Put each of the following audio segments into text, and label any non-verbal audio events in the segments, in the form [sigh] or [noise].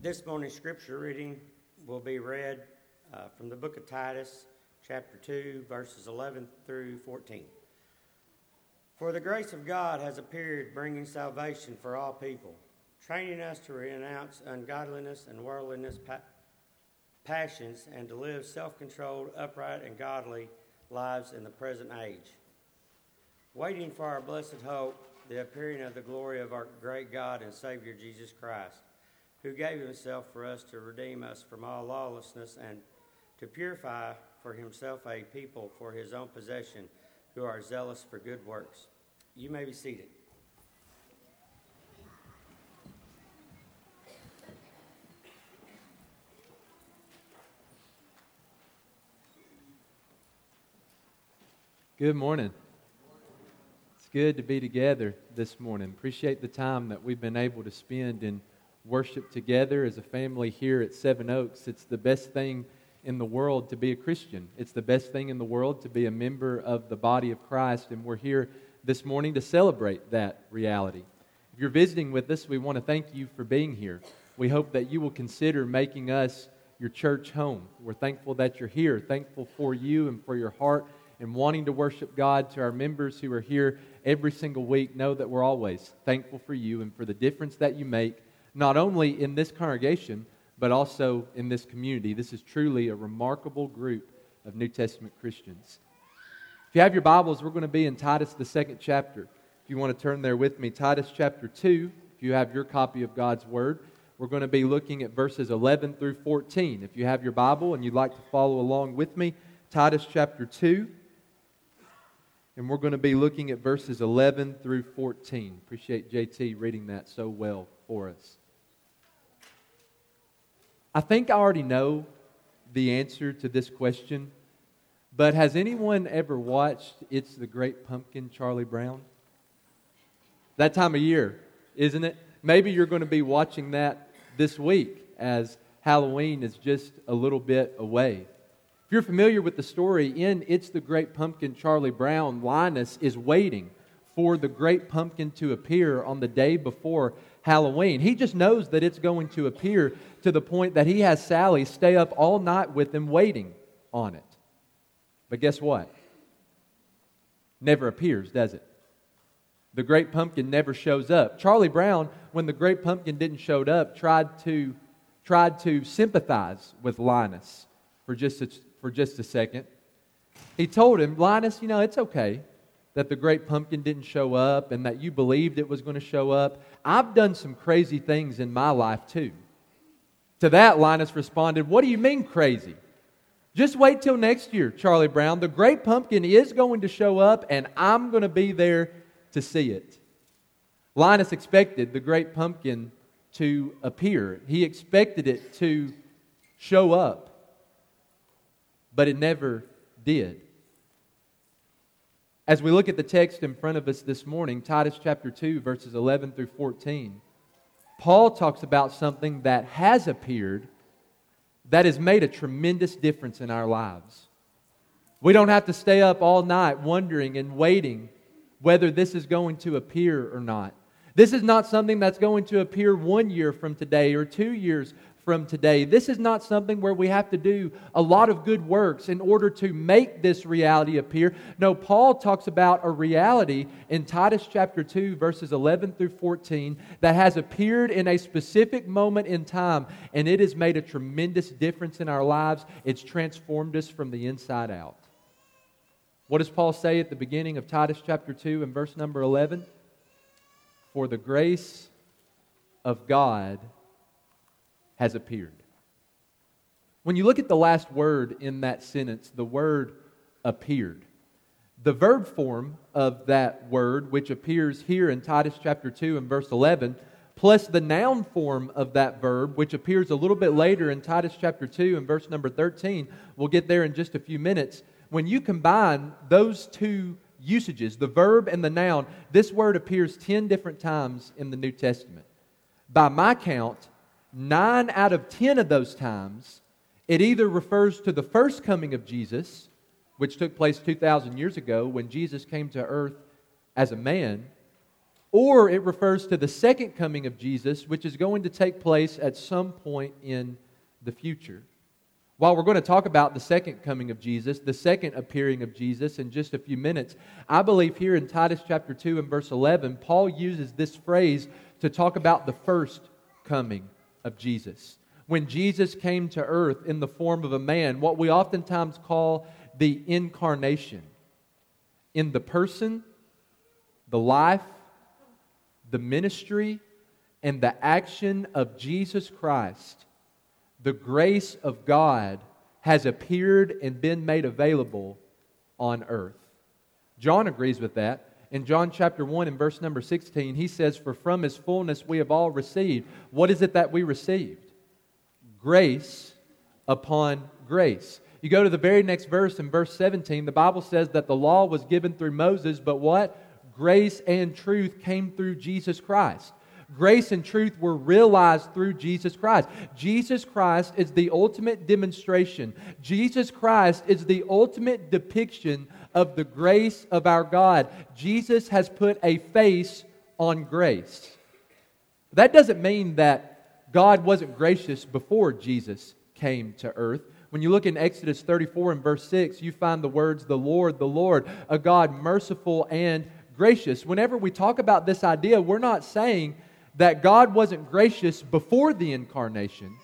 This morning's scripture reading will be read uh, from the book of Titus, chapter 2, verses 11 through 14. For the grace of God has appeared, bringing salvation for all people, training us to renounce ungodliness and worldliness pa- passions, and to live self controlled, upright, and godly lives in the present age, waiting for our blessed hope, the appearing of the glory of our great God and Savior Jesus Christ who gave himself for us to redeem us from all lawlessness and to purify for himself a people for his own possession who are zealous for good works. You may be seated. Good morning. It's good to be together this morning. Appreciate the time that we've been able to spend in worship together as a family here at Seven Oaks. It's the best thing in the world to be a Christian. It's the best thing in the world to be a member of the body of Christ, and we're here this morning to celebrate that reality. If you're visiting with us, we want to thank you for being here. We hope that you will consider making us your church home. We're thankful that you're here, thankful for you and for your heart and wanting to worship God. To our members who are here every single week, know that we're always thankful for you and for the difference that you make not only in this congregation, but also in this community. This is truly a remarkable group of New Testament Christians. If you have your Bibles, we're going to be in Titus, the second chapter. If you want to turn there with me, Titus chapter 2, if you have your copy of God's Word, we're going to be looking at verses 11 through 14. If you have your Bible and you'd like to follow along with me, Titus chapter 2, and we're going to be looking at verses 11 through 14. Appreciate JT reading that so well for us. I think I already know the answer to this question, but has anyone ever watched It's the Great Pumpkin, Charlie Brown? That time of year, isn't it? Maybe you're going to be watching that this week as Halloween is just a little bit away. If you're familiar with the story, in It's the Great Pumpkin, Charlie Brown, Linus is waiting for the great pumpkin to appear on the day before Halloween. He just knows that it's going to appear to the point that he has Sally stay up all night with him waiting on it. But guess what? Never appears, does it? The great pumpkin never shows up. Charlie Brown, when the great pumpkin didn't show up, tried to, tried to sympathize with Linus for just, a, for just a second. He told him, Linus, you know, it's okay that the great pumpkin didn't show up and that you believed it was going to show up. I've done some crazy things in my life too. To that, Linus responded, What do you mean crazy? Just wait till next year, Charlie Brown. The great pumpkin is going to show up, and I'm going to be there to see it. Linus expected the great pumpkin to appear, he expected it to show up, but it never did. As we look at the text in front of us this morning, Titus chapter 2, verses 11 through 14, Paul talks about something that has appeared that has made a tremendous difference in our lives. We don't have to stay up all night wondering and waiting whether this is going to appear or not. This is not something that's going to appear one year from today or two years from today. This is not something where we have to do a lot of good works in order to make this reality appear. No, Paul talks about a reality in Titus chapter 2, verses 11 through 14, that has appeared in a specific moment in time, and it has made a tremendous difference in our lives. It's transformed us from the inside out. What does Paul say at the beginning of Titus chapter 2 and verse number 11? For the grace of God has appeared. When you look at the last word in that sentence, the word appeared. The verb form of that word, which appears here in Titus chapter 2 and verse 11, plus the noun form of that verb, which appears a little bit later in Titus chapter 2 and verse number 13, we'll get there in just a few minutes. When you combine those two usages, the verb and the noun, this word appears 10 different times in the New Testament. By my count, nine out of ten of those times, it either refers to the first coming of Jesus, which took place 2,000 years ago when Jesus came to earth as a man, or it refers to the second coming of Jesus, which is going to take place at some point in the future. While we're going to talk about the second coming of Jesus, the second appearing of Jesus in just a few minutes, I believe here in Titus chapter 2 and verse 11, Paul uses this phrase to talk about the first coming of Jesus. When Jesus came to earth in the form of a man, what we oftentimes call the incarnation. In the person, the life, the ministry, and the action of Jesus Christ, the grace of God has appeared and been made available on earth. John agrees with that. In John chapter 1 and verse number 16, he says, For from his fullness we have all received. What is it that we received? Grace upon grace. You go to the very next verse in verse 17, the Bible says that the law was given through Moses, but what? Grace and truth came through Jesus Christ. Grace and truth were realized through Jesus Christ. Jesus Christ is the ultimate demonstration. Jesus Christ is the ultimate depiction of the grace of our God. Jesus has put a face on grace. That doesn't mean that God wasn't gracious before Jesus came to earth. When you look in Exodus 34 and verse 6, you find the words, the Lord, the Lord, a God merciful and gracious. Whenever we talk about this idea, we're not saying that God wasn't gracious before the incarnation.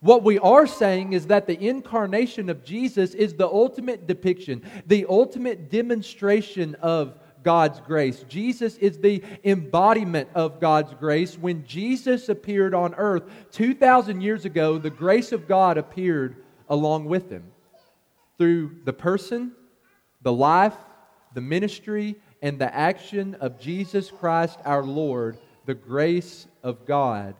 What we are saying is that the incarnation of Jesus is the ultimate depiction, the ultimate demonstration of God's grace. Jesus is the embodiment of God's grace. When Jesus appeared on earth 2,000 years ago, the grace of God appeared along with him. Through the person, the life, the ministry, and the action of Jesus Christ our Lord, the grace of God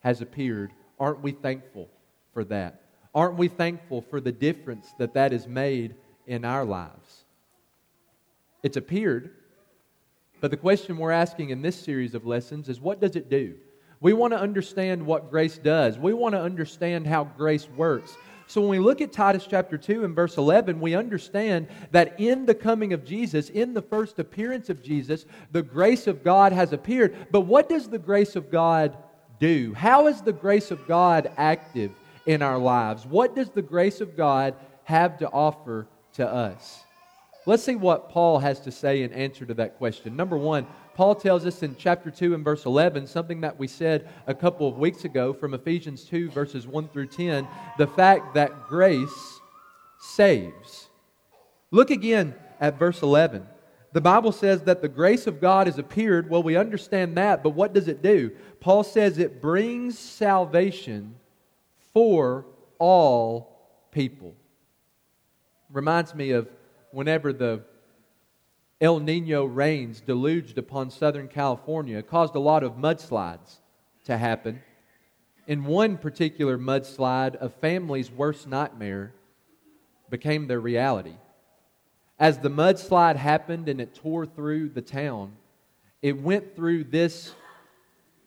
has appeared. Aren't we thankful for that? Aren't we thankful for the difference that that has made in our lives? It's appeared, but the question we're asking in this series of lessons is what does it do? We want to understand what grace does. We want to understand how grace works. So when we look at Titus chapter 2 and verse 11, we understand that in the coming of Jesus, in the first appearance of Jesus, the grace of God has appeared. But what does the grace of God do? How is the grace of God active in our lives? What does the grace of God have to offer to us? Let's see what Paul has to say in answer to that question. Number one, Paul tells us in chapter 2 and verse 11 something that we said a couple of weeks ago from Ephesians 2, verses 1 through 10 the fact that grace saves. Look again at verse 11. The Bible says that the grace of God has appeared. Well, we understand that, but what does it do? Paul says it brings salvation for all people. Reminds me of whenever the El Nino rains deluged upon Southern California caused a lot of mudslides to happen. In one particular mudslide, a family's worst nightmare became their reality. As the mudslide happened and it tore through the town, it went through this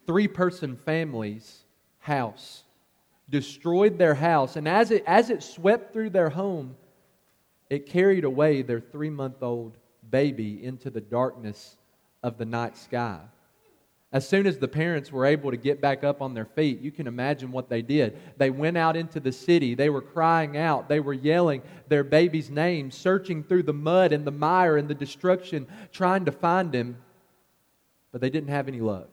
three person family's house, destroyed their house, and as it, as it swept through their home, it carried away their three month old baby into the darkness of the night sky. As soon as the parents were able to get back up on their feet, you can imagine what they did. They went out into the city. They were crying out. They were yelling their baby's name, searching through the mud and the mire and the destruction, trying to find him. But they didn't have any luck.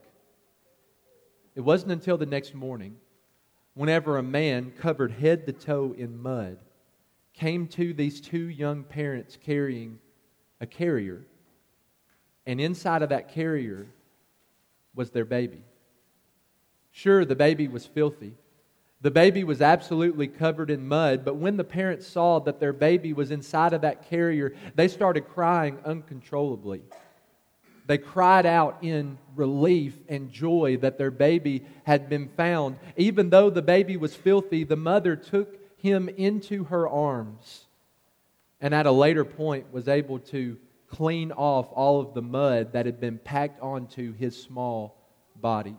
It wasn't until the next morning, whenever a man covered head to toe in mud came to these two young parents carrying a carrier, and inside of that carrier was their baby. Sure, the baby was filthy. The baby was absolutely covered in mud, but when the parents saw that their baby was inside of that carrier, they started crying uncontrollably. They cried out in relief and joy that their baby had been found. Even though the baby was filthy, the mother took him into her arms and at a later point was able to clean off all of the mud that had been packed onto his small body.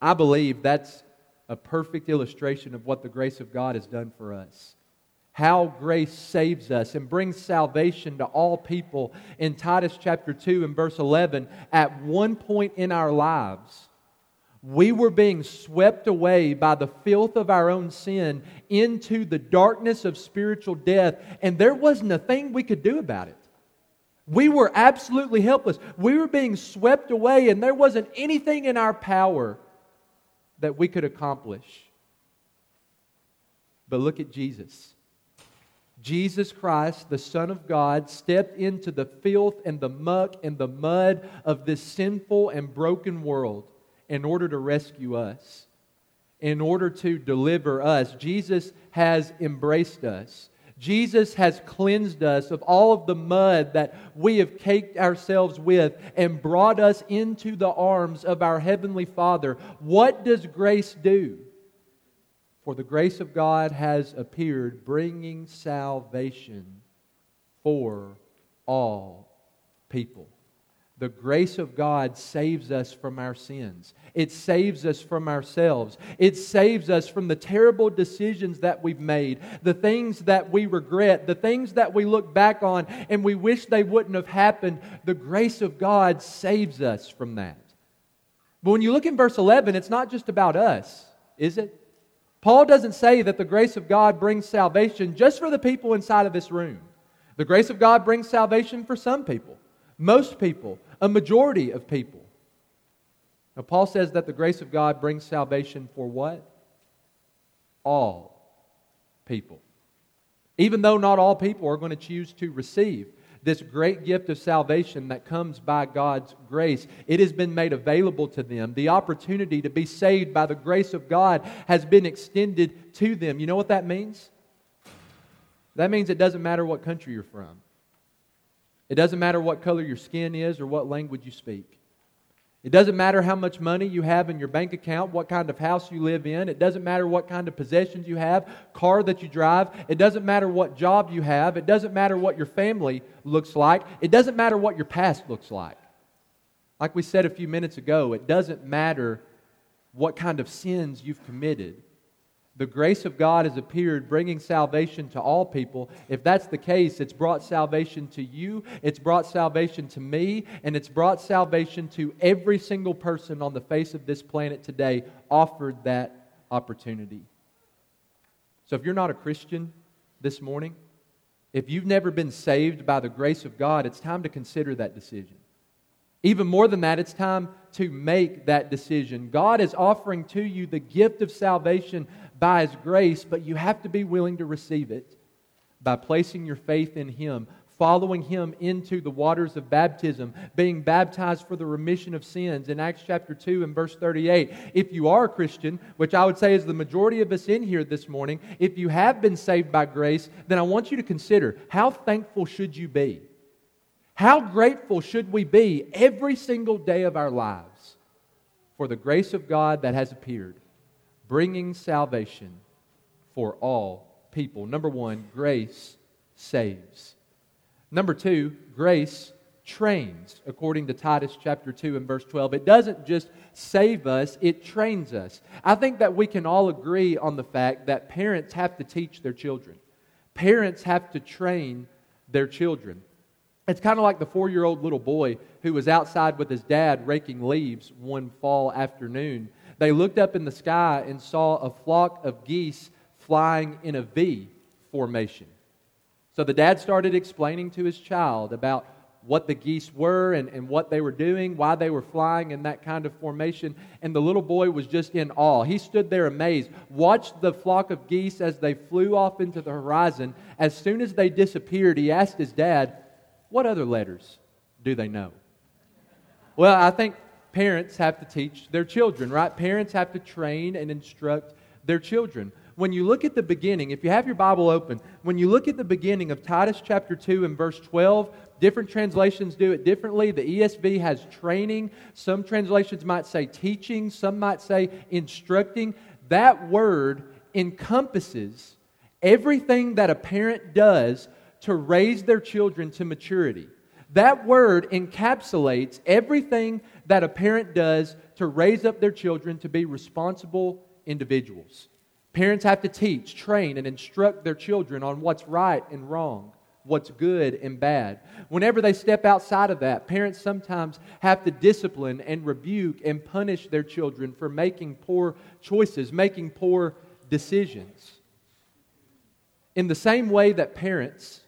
I believe that's a perfect illustration of what the grace of God has done for us. How grace saves us and brings salvation to all people in Titus chapter 2 and verse 11, at one point in our lives, we were being swept away by the filth of our own sin into the darkness of spiritual death, and there wasn't a thing we could do about it. We were absolutely helpless. We were being swept away, and there wasn't anything in our power that we could accomplish. But look at Jesus. Jesus Christ, the Son of God, stepped into the filth and the muck and the mud of this sinful and broken world in order to rescue us, in order to deliver us. Jesus has embraced us. Jesus has cleansed us of all of the mud that we have caked ourselves with and brought us into the arms of our Heavenly Father. What does grace do? For the grace of God has appeared, bringing salvation for all people. The grace of God saves us from our sins. It saves us from ourselves. It saves us from the terrible decisions that we've made, the things that we regret, the things that we look back on and we wish they wouldn't have happened. The grace of God saves us from that. But when you look in verse 11, it's not just about us, is it? Paul doesn't say that the grace of God brings salvation just for the people inside of this room. The grace of God brings salvation for some people, most people, a majority of people. Now, Paul says that the grace of God brings salvation for what? All people. Even though not all people are going to choose to receive this great gift of salvation that comes by God's grace. It has been made available to them. The opportunity to be saved by the grace of God has been extended to them. You know what that means? That means it doesn't matter what country you're from. It doesn't matter what color your skin is or what language you speak. It doesn't matter how much money you have in your bank account, what kind of house you live in. It doesn't matter what kind of possessions you have, car that you drive. It doesn't matter what job you have. It doesn't matter what your family looks like. It doesn't matter what your past looks like. Like we said a few minutes ago, it doesn't matter what kind of sins you've committed. The grace of God has appeared, bringing salvation to all people. If that's the case, it's brought salvation to you, it's brought salvation to me, and it's brought salvation to every single person on the face of this planet today offered that opportunity. So if you're not a Christian this morning, if you've never been saved by the grace of God, it's time to consider that decision. Even more than that, it's time to make that decision. God is offering to you the gift of salvation by His grace, but you have to be willing to receive it by placing your faith in Him, following Him into the waters of baptism, being baptized for the remission of sins in Acts chapter 2 and verse 38. If you are a Christian, which I would say is the majority of us in here this morning, if you have been saved by grace, then I want you to consider how thankful should you be? How grateful should we be every single day of our lives for the grace of God that has appeared? bringing salvation for all people. Number one, grace saves. Number two, grace trains, according to Titus chapter 2 and verse 12. It doesn't just save us, it trains us. I think that we can all agree on the fact that parents have to teach their children, parents have to train their children. It's kind of like the four year old little boy who was outside with his dad raking leaves one fall afternoon they looked up in the sky and saw a flock of geese flying in a V formation. So the dad started explaining to his child about what the geese were and, and what they were doing, why they were flying in that kind of formation. And the little boy was just in awe. He stood there amazed, watched the flock of geese as they flew off into the horizon. As soon as they disappeared, he asked his dad, What other letters do they know? Well, I think parents have to teach their children, right? Parents have to train and instruct their children. When you look at the beginning, if you have your Bible open, when you look at the beginning of Titus chapter 2 and verse 12, different translations do it differently. The ESV has training. Some translations might say teaching, some might say instructing. That word encompasses everything that a parent does to raise their children to maturity. That word encapsulates everything that a parent does to raise up their children to be responsible individuals. Parents have to teach, train, and instruct their children on what's right and wrong, what's good and bad. Whenever they step outside of that, parents sometimes have to discipline and rebuke and punish their children for making poor choices, making poor decisions. In the same way that parents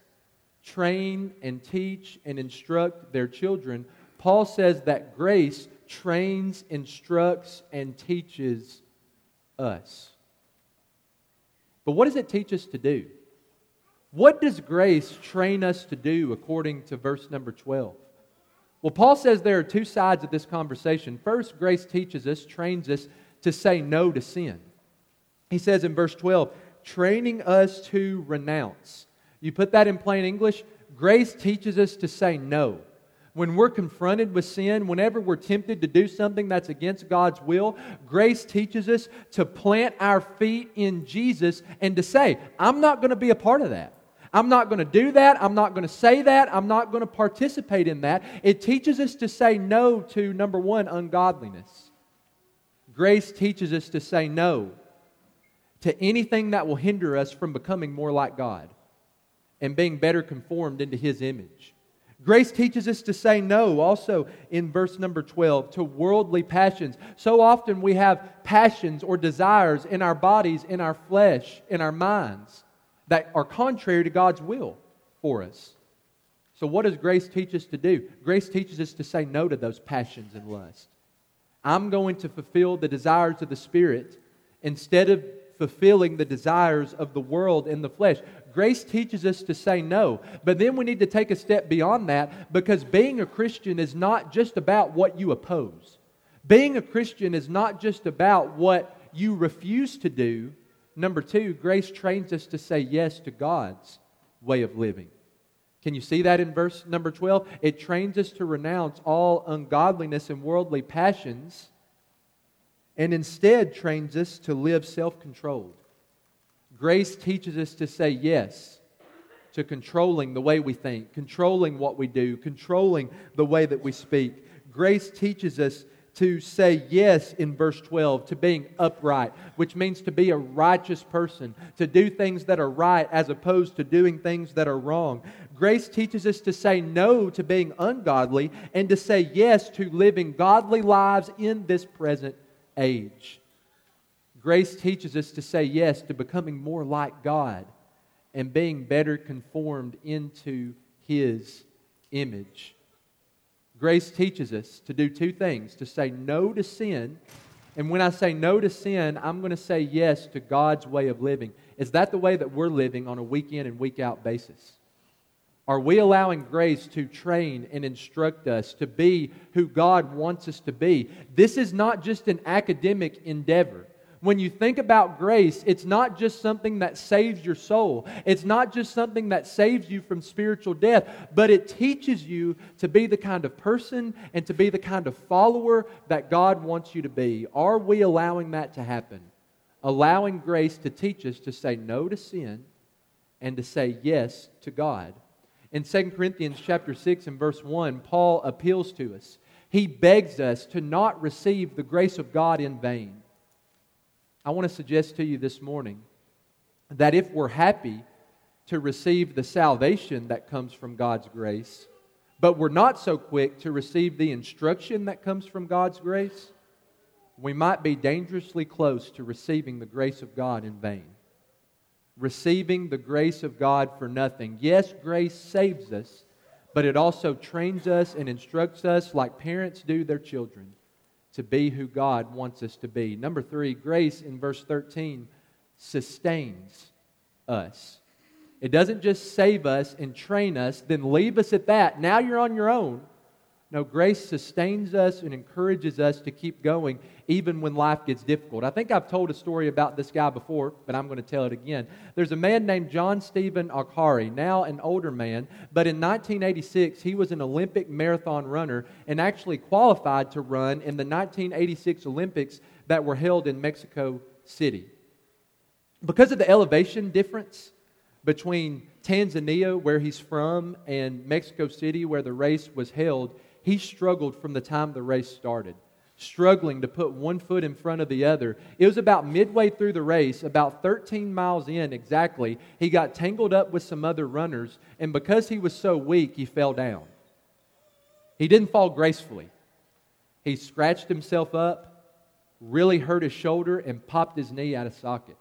train and teach and instruct their children, Paul says that grace trains, instructs, and teaches us. But what does it teach us to do? What does grace train us to do according to verse number 12? Well, Paul says there are two sides of this conversation. First, grace teaches us, trains us to say no to sin. He says in verse 12, training us to renounce. You put that in plain English, grace teaches us to say no when we're confronted with sin, whenever we're tempted to do something that's against God's will, grace teaches us to plant our feet in Jesus and to say, I'm not going to be a part of that. I'm not going to do that. I'm not going to say that. I'm not going to participate in that. It teaches us to say no to, number one, ungodliness. Grace teaches us to say no to anything that will hinder us from becoming more like God and being better conformed into His image. Grace teaches us to say no, also in verse number 12, to worldly passions. So often we have passions or desires in our bodies, in our flesh, in our minds that are contrary to God's will for us. So, what does grace teach us to do? Grace teaches us to say no to those passions and lust. I'm going to fulfill the desires of the Spirit instead of fulfilling the desires of the world and the flesh. Grace teaches us to say no. But then we need to take a step beyond that because being a Christian is not just about what you oppose. Being a Christian is not just about what you refuse to do. Number two, grace trains us to say yes to God's way of living. Can you see that in verse number 12? It trains us to renounce all ungodliness and worldly passions and instead trains us to live self controlled. Grace teaches us to say yes to controlling the way we think, controlling what we do, controlling the way that we speak. Grace teaches us to say yes in verse 12 to being upright, which means to be a righteous person, to do things that are right as opposed to doing things that are wrong. Grace teaches us to say no to being ungodly and to say yes to living godly lives in this present age. Grace teaches us to say yes to becoming more like God and being better conformed into His image. Grace teaches us to do two things to say no to sin. And when I say no to sin, I'm going to say yes to God's way of living. Is that the way that we're living on a week in and week out basis? Are we allowing grace to train and instruct us to be who God wants us to be? This is not just an academic endeavor when you think about grace, it's not just something that saves your soul. It's not just something that saves you from spiritual death, but it teaches you to be the kind of person and to be the kind of follower that God wants you to be. Are we allowing that to happen? Allowing grace to teach us to say no to sin and to say yes to God. In 2 Corinthians chapter 6 and verse 1, Paul appeals to us. He begs us to not receive the grace of God in vain. I want to suggest to you this morning that if we're happy to receive the salvation that comes from God's grace, but we're not so quick to receive the instruction that comes from God's grace, we might be dangerously close to receiving the grace of God in vain. Receiving the grace of God for nothing. Yes, grace saves us, but it also trains us and instructs us like parents do their children to be who God wants us to be. Number three, grace in verse 13 sustains us. It doesn't just save us and train us, then leave us at that. Now you're on your own. No, grace sustains us and encourages us to keep going even when life gets difficult. I think I've told a story about this guy before, but I'm going to tell it again. There's a man named John Stephen Akhwari, now an older man, but in 1986 he was an Olympic marathon runner and actually qualified to run in the 1986 Olympics that were held in Mexico City. Because of the elevation difference between Tanzania, where he's from, and Mexico City, where the race was held, he struggled from the time the race started. struggling to put one foot in front of the other. It was about midway through the race, about 13 miles in exactly, he got tangled up with some other runners, and because he was so weak, he fell down. He didn't fall gracefully. He scratched himself up, really hurt his shoulder, and popped his knee out of socket.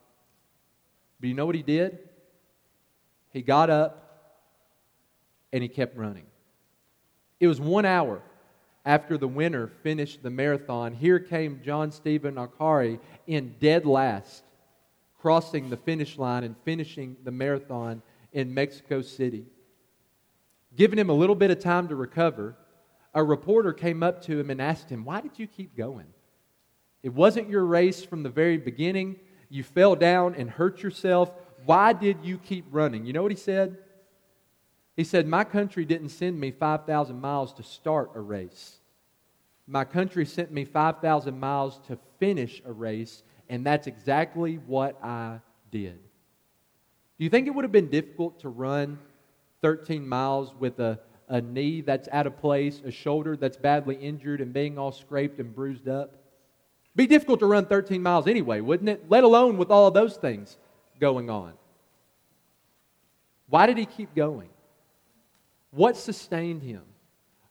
But you know what he did? He got up and he kept running. It was one hour after the winner finished the marathon, here came John Stephen Akhwari in dead last, crossing the finish line and finishing the marathon in Mexico City. Giving him a little bit of time to recover, a reporter came up to him and asked him, Why did you keep going? It wasn't your race from the very beginning. You fell down and hurt yourself. Why did you keep running? You know what he said? He said, My country didn't send me 5,000 miles to start a race. My country sent me 5,000 miles to finish a race, and that's exactly what I did. Do you think it would have been difficult to run 13 miles with a, a knee that's out of place, a shoulder that's badly injured, and being all scraped and bruised up? Be difficult to run 13 miles anyway, wouldn't it? Let alone with all those things going on. Why did he keep going? What sustained him?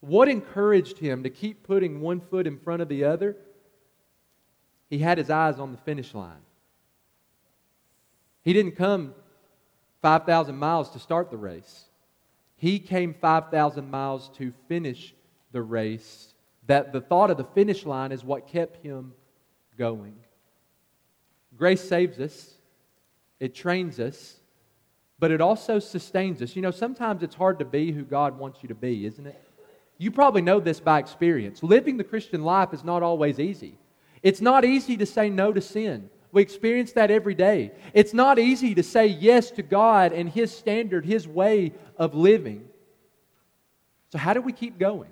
What encouraged him to keep putting one foot in front of the other? He had his eyes on the finish line. He didn't come 5,000 miles to start the race. He came 5,000 miles to finish the race. That the thought of the finish line is what kept him going. Grace saves us, it trains us, but it also sustains us. You know, sometimes it's hard to be who God wants you to be, isn't it? You probably know this by experience. Living the Christian life is not always easy. It's not easy to say no to sin. We experience that every day. It's not easy to say yes to God and His standard, His way of living. So, how do we keep going?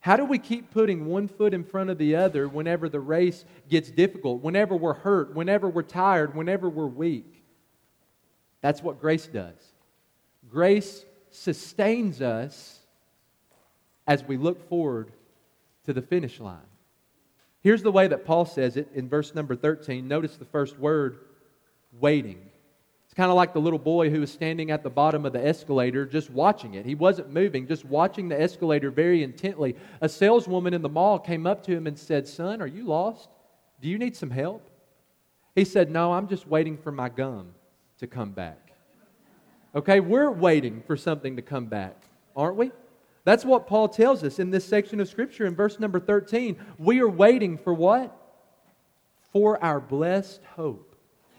How do we keep putting one foot in front of the other whenever the race gets difficult, whenever we're hurt, whenever we're tired, whenever we're weak? That's what grace does. Grace sustains us as we look forward to the finish line. Here's the way that Paul says it in verse number 13. Notice the first word waiting. It's kind of like the little boy who was standing at the bottom of the escalator just watching it. He wasn't moving, just watching the escalator very intently. A saleswoman in the mall came up to him and said, Son, are you lost? Do you need some help? He said, No, I'm just waiting for my gum to come back. Okay, we're waiting for something to come back, aren't we? That's what Paul tells us in this section of Scripture in verse number 13. We are waiting for what? For our blessed hope.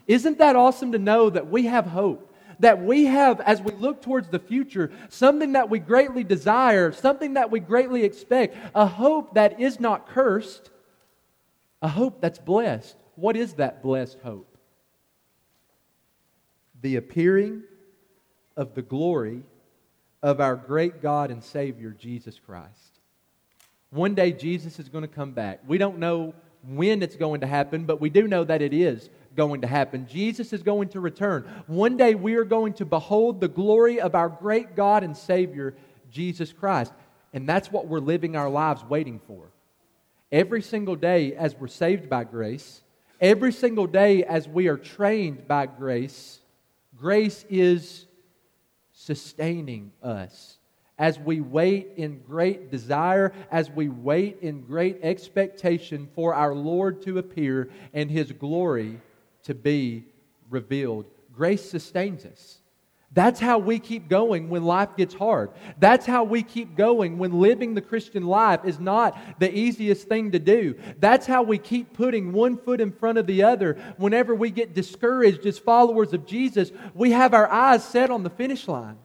Isn't that awesome to know that we have hope? That we have, as we look towards the future, something that we greatly desire, something that we greatly expect, a hope that is not cursed, a hope that's blessed. What is that blessed hope? The appearing of the glory of our great God and Savior, Jesus Christ. One day, Jesus is going to come back. We don't know when it's going to happen, but we do know that it is going to happen. Jesus is going to return. One day, we are going to behold the glory of our great God and Savior, Jesus Christ. And that's what we're living our lives waiting for. Every single day, as we're saved by grace, every single day, as we are trained by grace, grace is sustaining us. As we wait in great desire, as we wait in great expectation for our Lord to appear and His glory to be revealed, grace sustains us. That's how we keep going when life gets hard. That's how we keep going when living the Christian life is not the easiest thing to do. That's how we keep putting one foot in front of the other. Whenever we get discouraged as followers of Jesus, we have our eyes set on the finish line.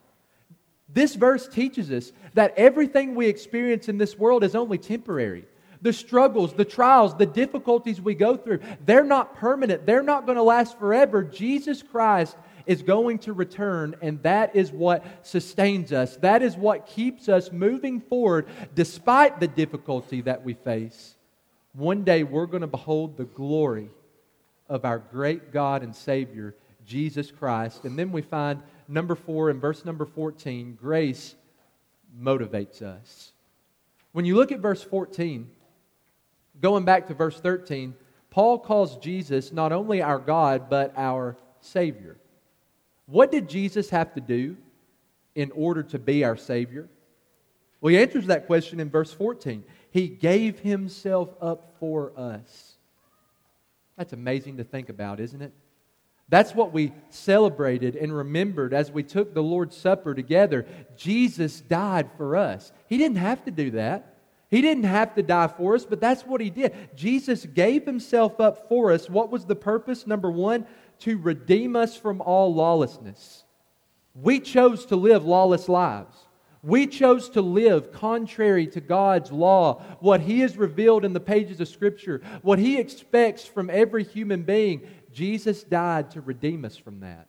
This verse teaches us that everything we experience in this world is only temporary. The struggles, the trials, the difficulties we go through, they're not permanent. They're not going to last forever. Jesus Christ is going to return, and that is what sustains us. That is what keeps us moving forward despite the difficulty that we face. One day we're going to behold the glory of our great God and Savior, Jesus Christ. And then we find number four in verse number 14 grace motivates us. When you look at verse 14, Going back to verse 13, Paul calls Jesus not only our God, but our Savior. What did Jesus have to do in order to be our Savior? Well, he answers that question in verse 14. He gave himself up for us. That's amazing to think about, isn't it? That's what we celebrated and remembered as we took the Lord's Supper together. Jesus died for us. He didn't have to do that. He didn't have to die for us, but that's what he did. Jesus gave himself up for us. What was the purpose? Number one, to redeem us from all lawlessness. We chose to live lawless lives. We chose to live contrary to God's law, what He has revealed in the pages of Scripture, what He expects from every human being. Jesus died to redeem us from that,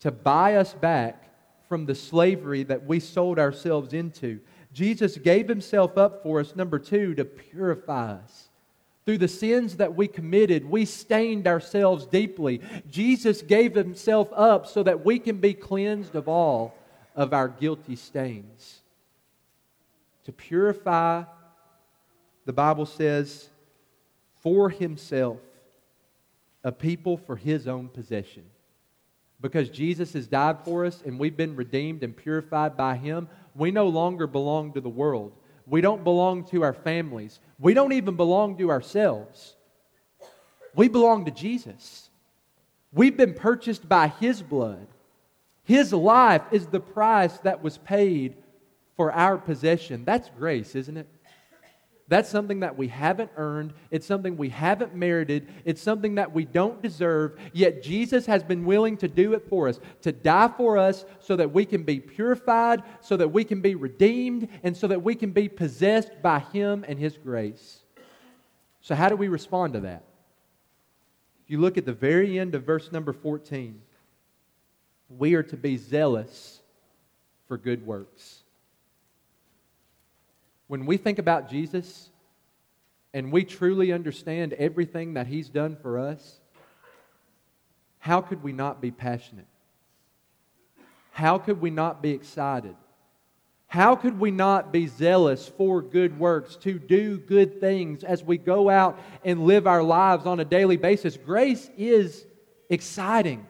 to buy us back from the slavery that we sold ourselves into. Jesus gave Himself up for us, number two, to purify us. Through the sins that we committed, we stained ourselves deeply. Jesus gave Himself up so that we can be cleansed of all of our guilty stains. To purify, the Bible says, for himself, a people for his own possession. Because Jesus has died for us and we've been redeemed and purified by him, we no longer belong to the world. We don't belong to our families. We don't even belong to ourselves. We belong to Jesus. We've been purchased by his blood. His life is the price that was paid for our possession. That's grace, isn't it? That's something that we haven't earned. It's something we haven't merited. It's something that we don't deserve. Yet Jesus has been willing to do it for us, to die for us so that we can be purified, so that we can be redeemed, and so that we can be possessed by Him and His grace. So, how do we respond to that? If you look at the very end of verse number 14, we are to be zealous for good works. When we think about Jesus and we truly understand everything that He's done for us, how could we not be passionate? How could we not be excited? How could we not be zealous for good works, to do good things as we go out and live our lives on a daily basis? Grace is exciting.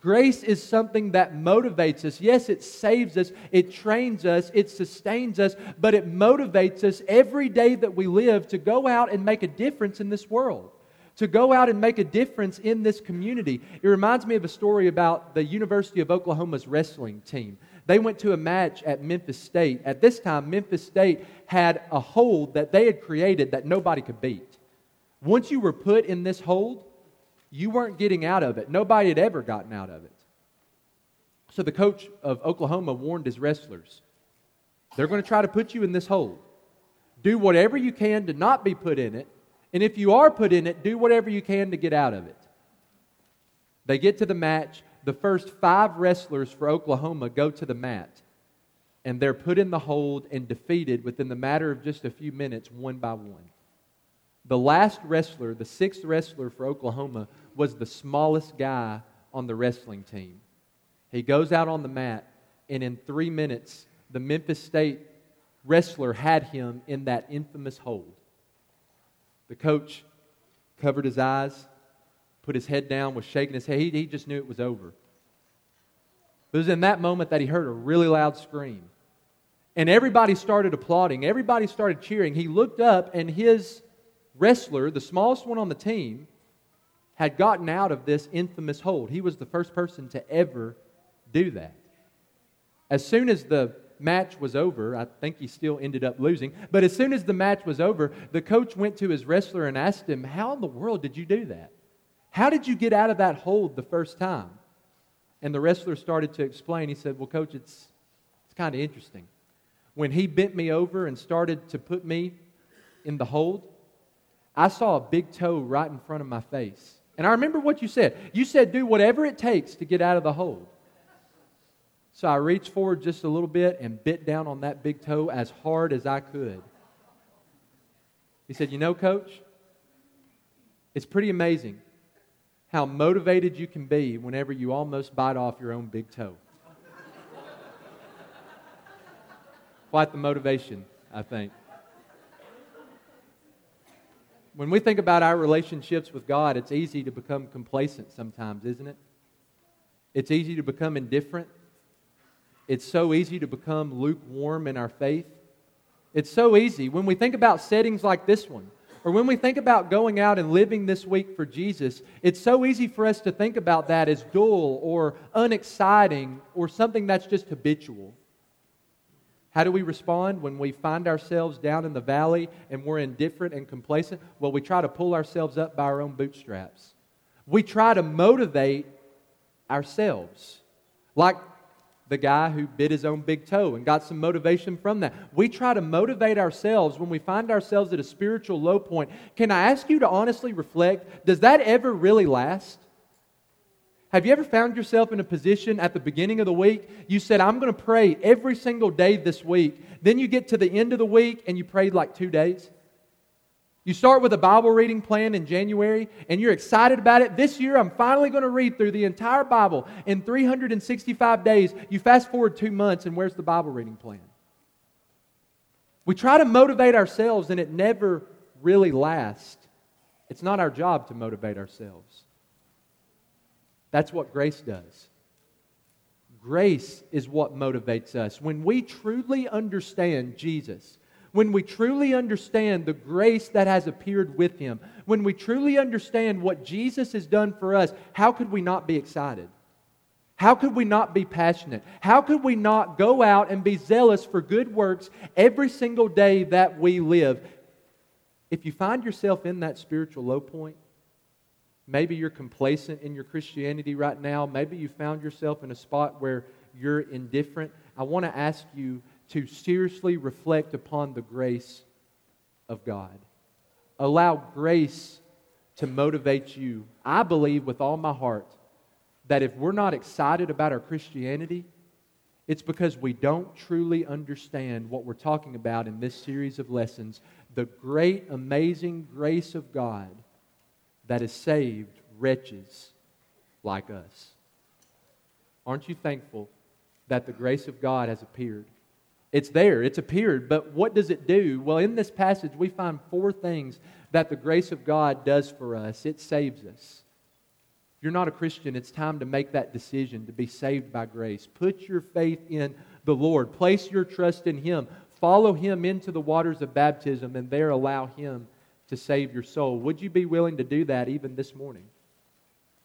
Grace is something that motivates us. Yes, it saves us, it trains us, it sustains us, but it motivates us every day that we live to go out and make a difference in this world, to go out and make a difference in this community. It reminds me of a story about the University of Oklahoma's wrestling team. They went to a match at Memphis State. At this time, Memphis State had a hold that they had created that nobody could beat. Once you were put in this hold, you weren't getting out of it. Nobody had ever gotten out of it. So the coach of Oklahoma warned his wrestlers they're going to try to put you in this hole. Do whatever you can to not be put in it. And if you are put in it, do whatever you can to get out of it. They get to the match. The first five wrestlers for Oklahoma go to the mat. And they're put in the hold and defeated within the matter of just a few minutes, one by one. The last wrestler, the sixth wrestler for Oklahoma, was the smallest guy on the wrestling team. He goes out on the mat, and in three minutes, the Memphis State wrestler had him in that infamous hold. The coach covered his eyes, put his head down, was shaking his head. He, he just knew it was over. It was in that moment that he heard a really loud scream. And everybody started applauding. Everybody started cheering. He looked up, and his wrestler, the smallest one on the team, had gotten out of this infamous hold. He was the first person to ever do that. As soon as the match was over, I think he still ended up losing, but as soon as the match was over, the coach went to his wrestler and asked him, How in the world did you do that? How did you get out of that hold the first time? And the wrestler started to explain. He said, Well, coach, it's, it's kind of interesting. When he bent me over and started to put me in the hold, I saw a big toe right in front of my face. And I remember what you said. You said, do whatever it takes to get out of the hold. So I reached forward just a little bit and bit down on that big toe as hard as I could. He said, You know, coach, it's pretty amazing how motivated you can be whenever you almost bite off your own big toe. [laughs] Quite the motivation, I think. When we think about our relationships with God, it's easy to become complacent sometimes, isn't it? It's easy to become indifferent. It's so easy to become lukewarm in our faith. It's so easy. When we think about settings like this one, or when we think about going out and living this week for Jesus, it's so easy for us to think about that as dull or unexciting or something that's just habitual. How do we respond when we find ourselves down in the valley and we're indifferent and complacent? Well, we try to pull ourselves up by our own bootstraps. We try to motivate ourselves. Like the guy who bit his own big toe and got some motivation from that. We try to motivate ourselves when we find ourselves at a spiritual low point. Can I ask you to honestly reflect? Does that ever really last? Have you ever found yourself in a position at the beginning of the week? You said, I'm going to pray every single day this week. Then you get to the end of the week and you prayed like two days? You start with a Bible reading plan in January and you're excited about it. This year, I'm finally going to read through the entire Bible in 365 days. You fast forward two months, and where's the Bible reading plan? We try to motivate ourselves, and it never really lasts. It's not our job to motivate ourselves. That's what grace does. Grace is what motivates us. When we truly understand Jesus, when we truly understand the grace that has appeared with him, when we truly understand what Jesus has done for us, how could we not be excited? How could we not be passionate? How could we not go out and be zealous for good works every single day that we live? If you find yourself in that spiritual low point, maybe you're complacent in your Christianity right now, maybe you found yourself in a spot where you're indifferent, I want to ask you to seriously reflect upon the grace of God. Allow grace to motivate you. I believe with all my heart that if we're not excited about our Christianity, it's because we don't truly understand what we're talking about in this series of lessons the great, amazing grace of God that has saved wretches like us. Aren't you thankful that the grace of God has appeared? It's there, it's appeared, but what does it do? Well, in this passage, we find four things that the grace of God does for us it saves us. If you're not a Christian, it's time to make that decision to be saved by grace. Put your faith in the Lord, place your trust in Him, follow Him into the waters of baptism, and there allow Him to save your soul. Would you be willing to do that even this morning?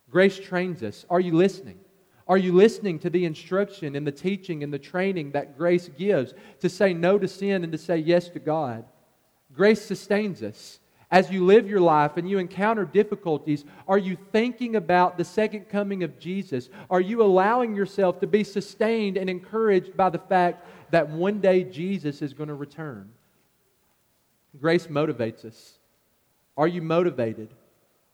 Grace trains us. Are you listening? Are you listening to the instruction and the teaching and the training that grace gives to say no to sin and to say yes to God? Grace sustains us. As you live your life and you encounter difficulties, are you thinking about the second coming of Jesus? Are you allowing yourself to be sustained and encouraged by the fact that one day Jesus is going to return? Grace motivates us. Are you motivated?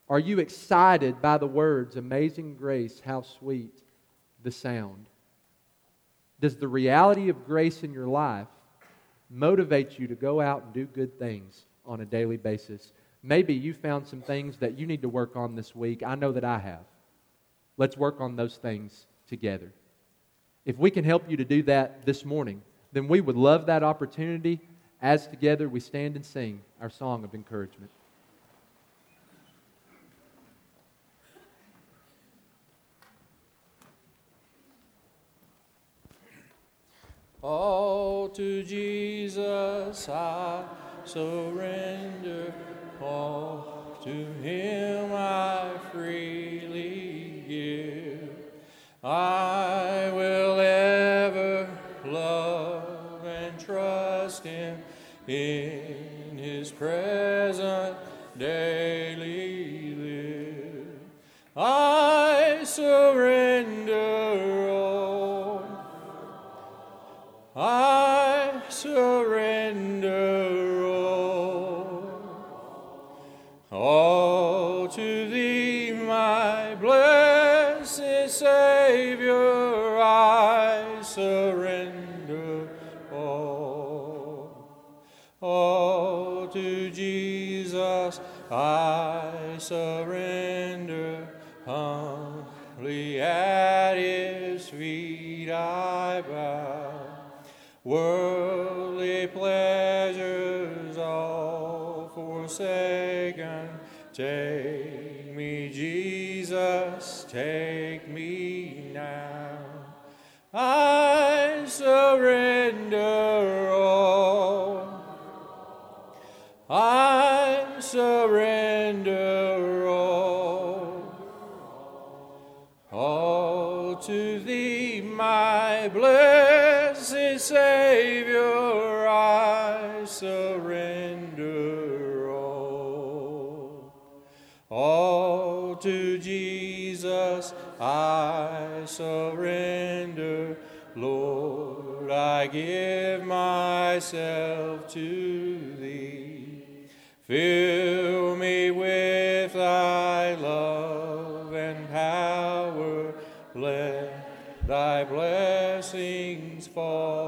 Are you excited by the words, Amazing grace, how sweet the sound? Does the reality of grace in your life motivate you to go out and do good things on a daily basis? Maybe you found some things that you need to work on this week. I know that I have. Let's work on those things together. If we can help you to do that this morning, then we would love that opportunity as together we stand and sing our song of encouragement. All to Jesus I surrender, all to Him I freely give. I will ever love and trust Him in His present daily live. I surrender surrender humbly at His feet. I bow worldly pleasures all forsaken. Take me, Jesus, take to thee, my blessed Savior, I surrender all. All to Jesus I surrender. Lord, I give myself to thee. Fill blessings fall